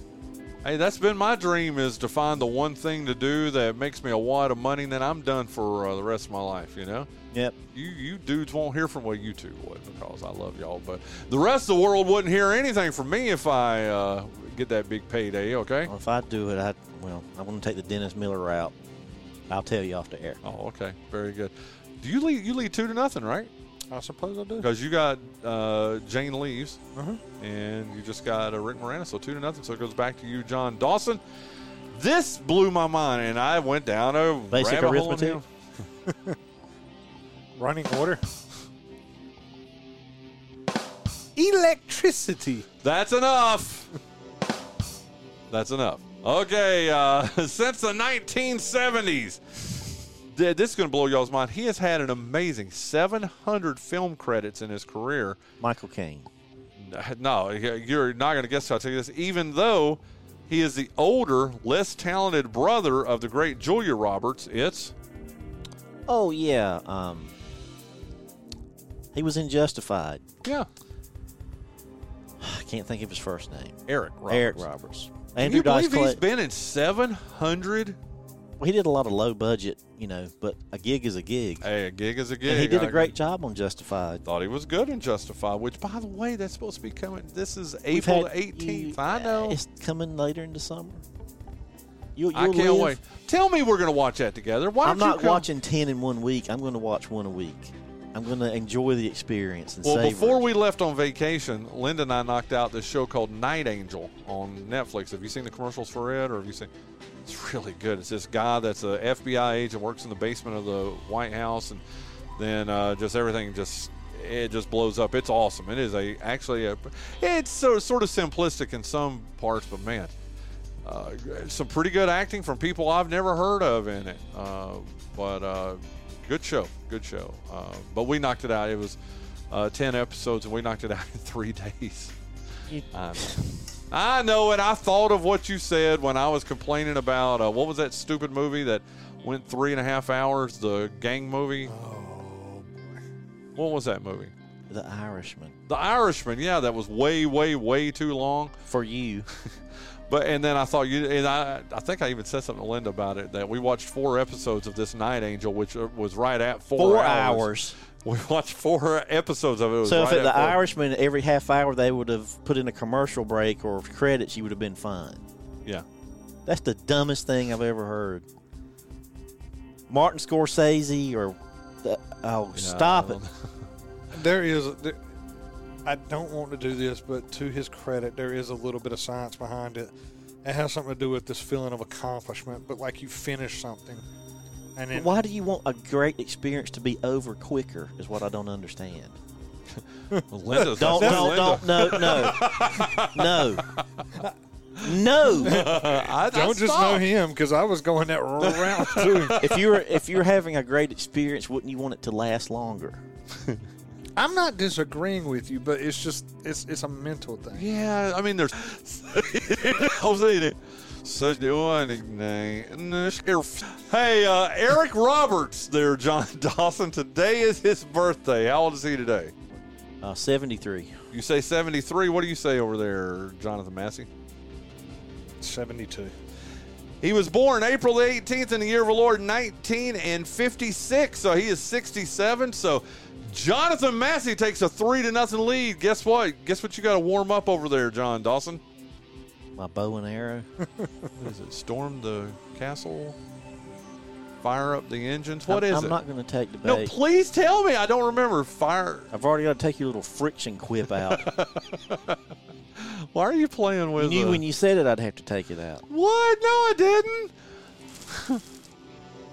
Hey, that's been my dream is to find the one thing to do that makes me a wad of money, and then I'm done for uh, the rest of my life. You know. Yep. You you dudes won't hear from well you two would because I love y'all, but the rest of the world wouldn't hear anything from me if I uh, get that big payday. Okay. Well, if I do it, I well, I'm going to take the Dennis Miller route. I'll tell you off the air. Oh, okay. Very good. Do you lead? You lead two to nothing, right? I suppose I do. Because you got uh, Jane Leeves, Uh-huh. and you just got uh, Rick Moranis, so two to nothing. So it goes back to you, John Dawson. This blew my mind, and I went down a Basic rabbit hole on arithmetic? Running order. Electricity. That's enough. That's enough. Okay, uh, since the 1970s, th- this is going to blow y'all's mind. He has had an amazing 700 film credits in his career. Michael Caine. No, you're not going to guess how I tell you this. Even though he is the older, less talented brother of the great Julia Roberts, it's Oh yeah. Um, he was in Justified. yeah, I can't think of his first name. Eric Roberts. Eric Roberts. Can you Dice believe he's been in 700? He did a lot of low budget, you know, but a gig is a gig. Hey, a gig is a gig. and he did I a great job on Justified. Thought he was good in Justified, which, by the way, that's supposed to be coming. This is We've April had- 18th. you- I know. It's coming later in the summer. You, I can't live. wait. Tell me we're going to watch that together. Why I'm not watching 10 in one week. I'm going to watch one a week. I'm going to enjoy the experience and Well, before it. we left on vacation, Linda and I knocked out this show called Night Agent on Netflix. Have you seen the commercials for it, or have you seen? It's really good. It's this guy that's a FBI agent, works in the basement of the White House, and then uh, just everything just it just blows up. It's awesome. It is a actually a it's sort of, sort of simplistic in some parts, but man, uh, some pretty good acting from people I've never heard of in it. Uh, but uh, good show, good show. Uh, but we knocked it out. It was uh, ten episodes, and we knocked it out in three days. You-. I know it. I thought of what you said when I was complaining about uh, what was that stupid movie that went three and a half hours? The gang movie. Oh, boy, What was that movie? The Irishman. The Irishman. Yeah, that was way, way, way too long. For you. But and then I thought you and I I think I even said something to Linda about it that we watched four episodes of this Night Agent, which uh, was right at four, Four hours. hours. We watched four episodes of it. it was So if at the at four. Irishman, every half hour they would have put in a commercial break or credits, you would have been fine. yeah, That's the dumbest thing I've ever heard. Martin Scorsese or the, oh, stop it! there is. There, I don't want to do this, but to his credit, there is a little bit of science behind it. It has something to do with this feeling of accomplishment, but like you finish something, and then Why do you want a great experience to be over quicker? Is what I don't understand. Linda's Don't that's don't Linda. don't no no no. I, I don't just know him because I was going that route too. if you're if you're having a great experience, wouldn't you want it to last longer? I'm not disagreeing with you, but it's just it's it's a mental thing. Yeah, I mean, there's. I was saying it. Such a one Hey, uh, Eric Roberts, there, John Dawson. Today is his birthday. How old is he today? Uh, Seventy three. You say 73. What do you say over there, Jonathan Massey? Seventy-two. He was born April the 18th in the year of our Lord 1956, so he is 67. So Jonathan Massey takes a three to nothing lead. Guess what? Guess what you got to warm up over there, John Dawson? My bow and arrow. What is it? Storm the castle? Fire up the engines? What I'm, is I'm it? not going to take the no, bait. please tell me. I don't remember. Fire. I've already got to take your little friction quip out. Why are you playing with? you knew uh, when you said it, I'd have to take it out. What? No, I didn't.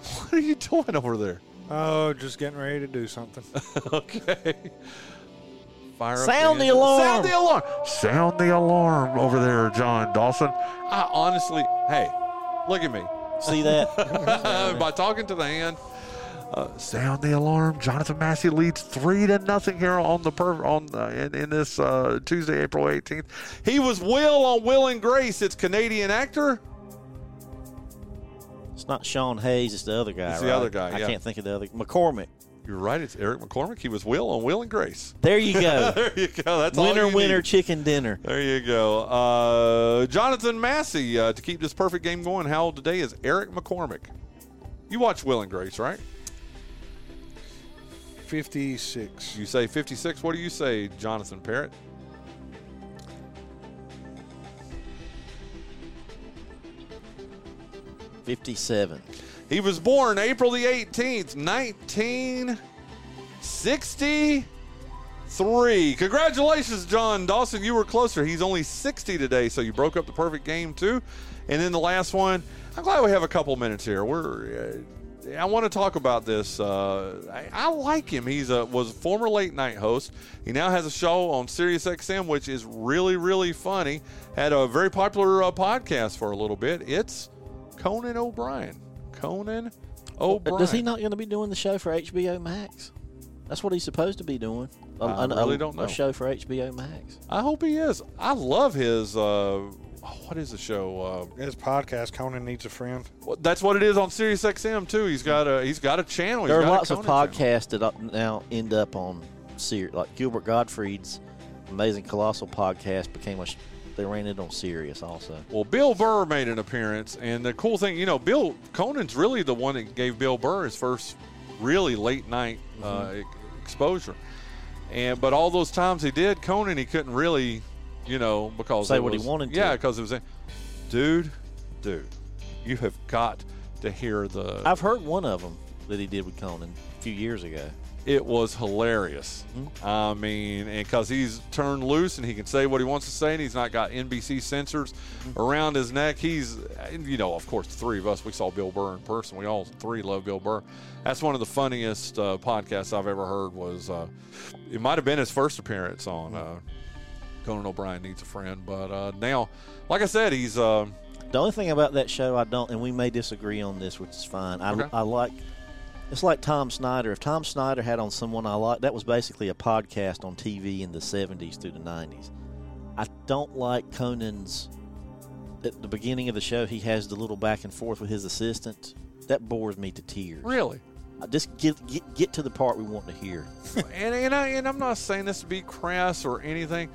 what are you doing over there? Oh, just getting ready to do something. okay. Fire up Sound the engine. alarm. Sound the alarm. Sound the alarm over there, John Dawson. I honestly, hey, look at me. See that? By talking to the hand. Uh, sound the alarm. Jonathan Massey leads three to nothing here on the per- on uh, in, in this uh, Tuesday, April 18th. He was Will on Will and Grace. It's Canadian actor. It's not Sean Hayes. It's the other guy. It's the right? other guy, I can't think of the other. McCormack. You're right. It's Eric McCormack. He was Will on Will and Grace. There you go. there you go. That's winner, you winner, need. chicken dinner. There you go. Uh, Jonathan Massey, uh, to keep this perfect game going, how old today is Eric McCormack? You watch Will and Grace, right? 56. You say 56. What do you say, Jonathan Parrott? Fifty-seven. He was born April the 18th, 1963. Congratulations, John Dawson. You were closer. He's only 60 today, so you broke up the perfect game, too. And then the last one, I'm glad we have a couple minutes here. We're. Uh, I want to talk about this. Uh, I, I like him. He's a was a former late night host. He now has a show on Sirius XM, which is really really funny. Had a very popular uh, podcast for a little bit. It's Conan O'Brien. Conan O'Brien. Does he not going to be doing the show for HBO Max? That's what he's supposed to be doing. A, I a- really a- don't know. A show for HBO Max. I hope he is. I love his. Uh, what is the show? Uh, His podcast, Conan Needs a Friend. well, that's what it is on Sirius XM too. He's got a he's got a channel. He's There are got lots of Conan channel. podcasts that now end up on Sirius. Like Gilbert Gottfried's Amazing Colossal podcast became a. They ran it on Sirius also. Well, Bill Burr made an appearance, and the cool thing, you know, Bill Conan's really the one that gave Bill Burr his first really late night uh, Mm-hmm. e- exposure. And but all those times he did Conan, he couldn't really, you know, because Say what he wanted to. Yeah, because it was, a- dude, dude, you have got to hear the. I've heard one of them that he did with Conan a few years ago. It was hilarious. Mm-hmm. I mean, and because he's turned loose and he can say what he wants to say, and he's not got NBC censors Mm-hmm. around his neck. He's, you know, of course, the three of us, we saw Bill Burr in person. We all three love Bill Burr. That's one of the funniest uh, podcasts I've ever heard. Was uh, it might have been his first appearance on uh, Conan O'Brien Needs a Friend, but uh, now, like I said, he's. Uh, The only thing about that show I don't, and we may disagree on this, which is fine. I, Okay. I like. It's like Tom Snyder. If Tom Snyder had on someone I like, that was basically a podcast on TV in the '70s through the '90s. I don't like Conan's. At the beginning of the show, he has the little back and forth with his assistant. That bores me to tears. really. I Just get get get to the part we want to hear. and and, I, and I'm not saying this to be crass or anything,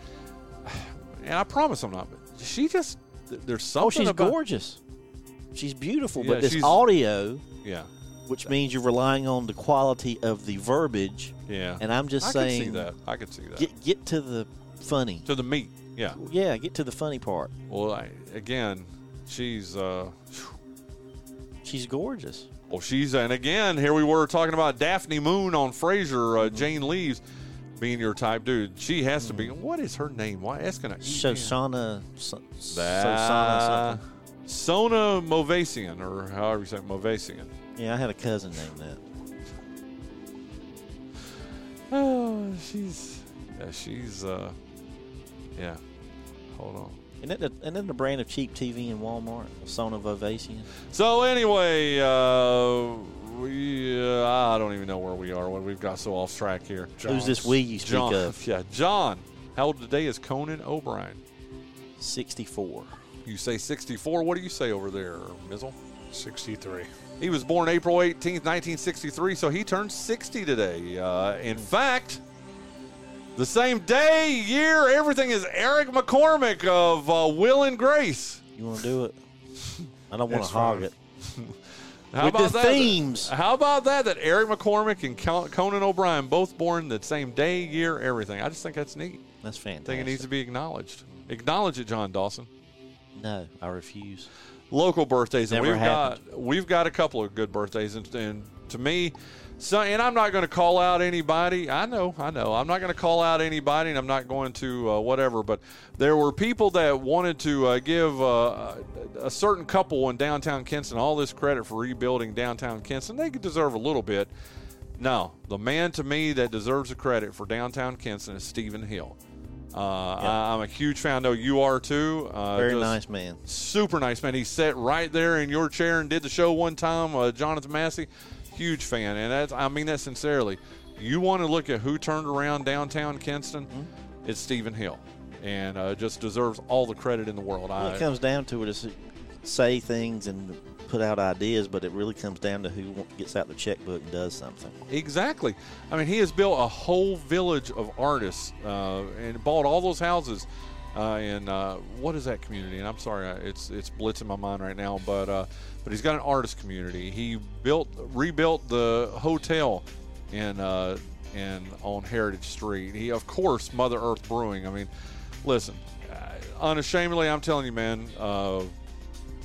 and I promise I'm not. But she just there's something Oh, she's about gorgeous. She's beautiful, Yeah, but this audio, yeah which means you're relying on the quality of the verbiage, yeah. and I'm just I saying, can see that. I can see that. get get to the funny. to the meat. Yeah. Yeah, get to the funny part. Well, I, again, she's uh, She's gorgeous. well, she's and again here we were talking about Daphne Moon on Frasier. Uh, Mm-hmm. Jane Leeves being your type, dude. She has to be. What is her name? Why? That's gonna. eat me. Shoshana, so, That- Sosana something. Sona Movsesian, or however you say it, Movsesian. Yeah, I had a cousin named that. Oh, she's yeah, she's uh, yeah. Hold on. Isn't that the, isn't that the brand of cheap TV in Walmart? Sona Vovacian. So anyway, uh, we uh, I don't even know where we are. When we've got so off track here. Who's this we you speak John, of? yeah, John. How old today is Conan O'Brien? 64. You say 64. What do you say over there, Mizzle? 63. He was born April 18th, 1963, so he turned 60 today. Uh, in fact, the same day, year, everything is Eric McCormack of uh, Will and Grace. You want to do it? I don't want to hog it. How With about the that? themes. How about that? That Eric McCormack and Conan O'Brien both born the same day, year, everything. I just think that's neat. That's fantastic. I fantastic. think it needs to be acknowledged. Acknowledge it, John Dawson. No, I refuse. Local birthdays, and Never we've happened. got we've got a couple of good birthdays, and, and to me, so and I'm not going to call out anybody. I know, I know, I'm not going to call out anybody, and I'm not going to uh, whatever. But there were people that wanted to uh, give uh, a certain couple in downtown Kinston all this credit for rebuilding downtown Kinston. They could deserve a little bit. No, the man to me that deserves the credit for downtown Kinston is Stephen Hill. Uh, I, I'm a huge fan. I know you are too. Uh, Very nice man. super nice man. He sat right there in your chair and did the show one time. Uh, Jonathan Massey, huge fan, and that's, I mean that sincerely. You want to look at who turned around downtown Kinston? Mm-hmm. It's Stephen Hill, and uh, just deserves all the credit in the world. I, it comes down to it, is say things and put out ideas, but it really comes down to who gets out the checkbook and does something. Exactly. I mean, he has built a whole village of artists uh, and bought all those houses uh, uh, what is that community? And I'm sorry, it's it's blitzing my mind right now, but uh, but he's got an artist community. He built rebuilt the hotel in uh, in on Heritage Street. He of course Mother Earth Brewing. I mean, listen, uh, unashamedly, I'm telling you, man. Uh,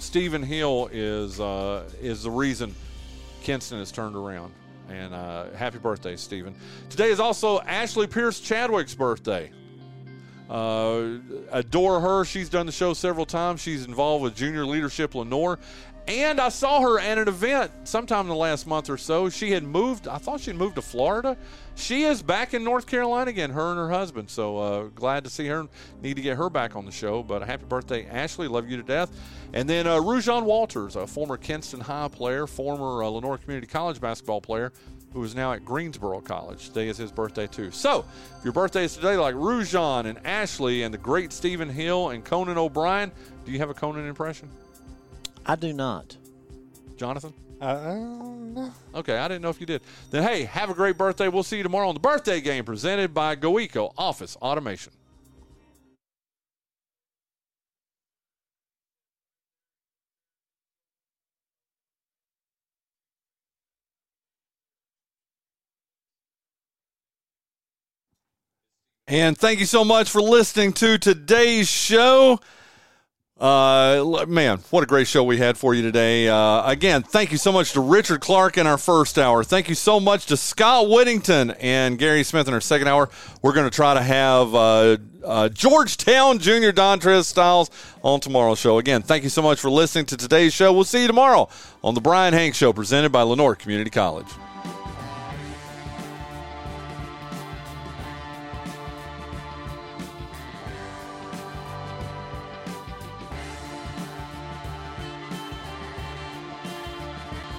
Stephen Hill is uh, is the reason Kinston has turned around. And uh, happy birthday, Stephen. Today is also Ashley Pierce Chadwick's birthday. Uh, adore her. She's done the show several times. She's involved with Junior Leadership Lenoir. And I saw her at an event sometime in the last month or so. She had moved, I thought she'd moved to Florida. She is back in North Carolina again, her and her husband. So uh, glad to see her. Need to get her back on the show. But happy birthday, Ashley. Love you to death. And then uh, Walters, a former Kinston High player, former uh, Lenoir Community College basketball player, who is now at Greensboro College. Today is his birthday, too. So, if your birthday is today, like Rujon and Ashley and the great Stephen Hill and Conan O'Brien, do you have a Conan impression? I do not. Jonathan? Uh, uh. Okay, I didn't know if you did. Then, hey, have a great birthday. We'll see you tomorrow on the birthday game presented by GoEco Office Automation. And thank you so much for listening to today's show. Uh, man, what a great show we had for you today. Uh, again, thank you so much to Richard Clark in our first hour. Thank you so much to Scott Whittington and Gary Smith in our second hour. We're going to try to have uh, uh, Georgetown Junior Dontrez Styles on tomorrow's show. Again, thank you so much for listening to today's show. We'll see you tomorrow on the Bryan Hank Show presented by Lenoir Community College.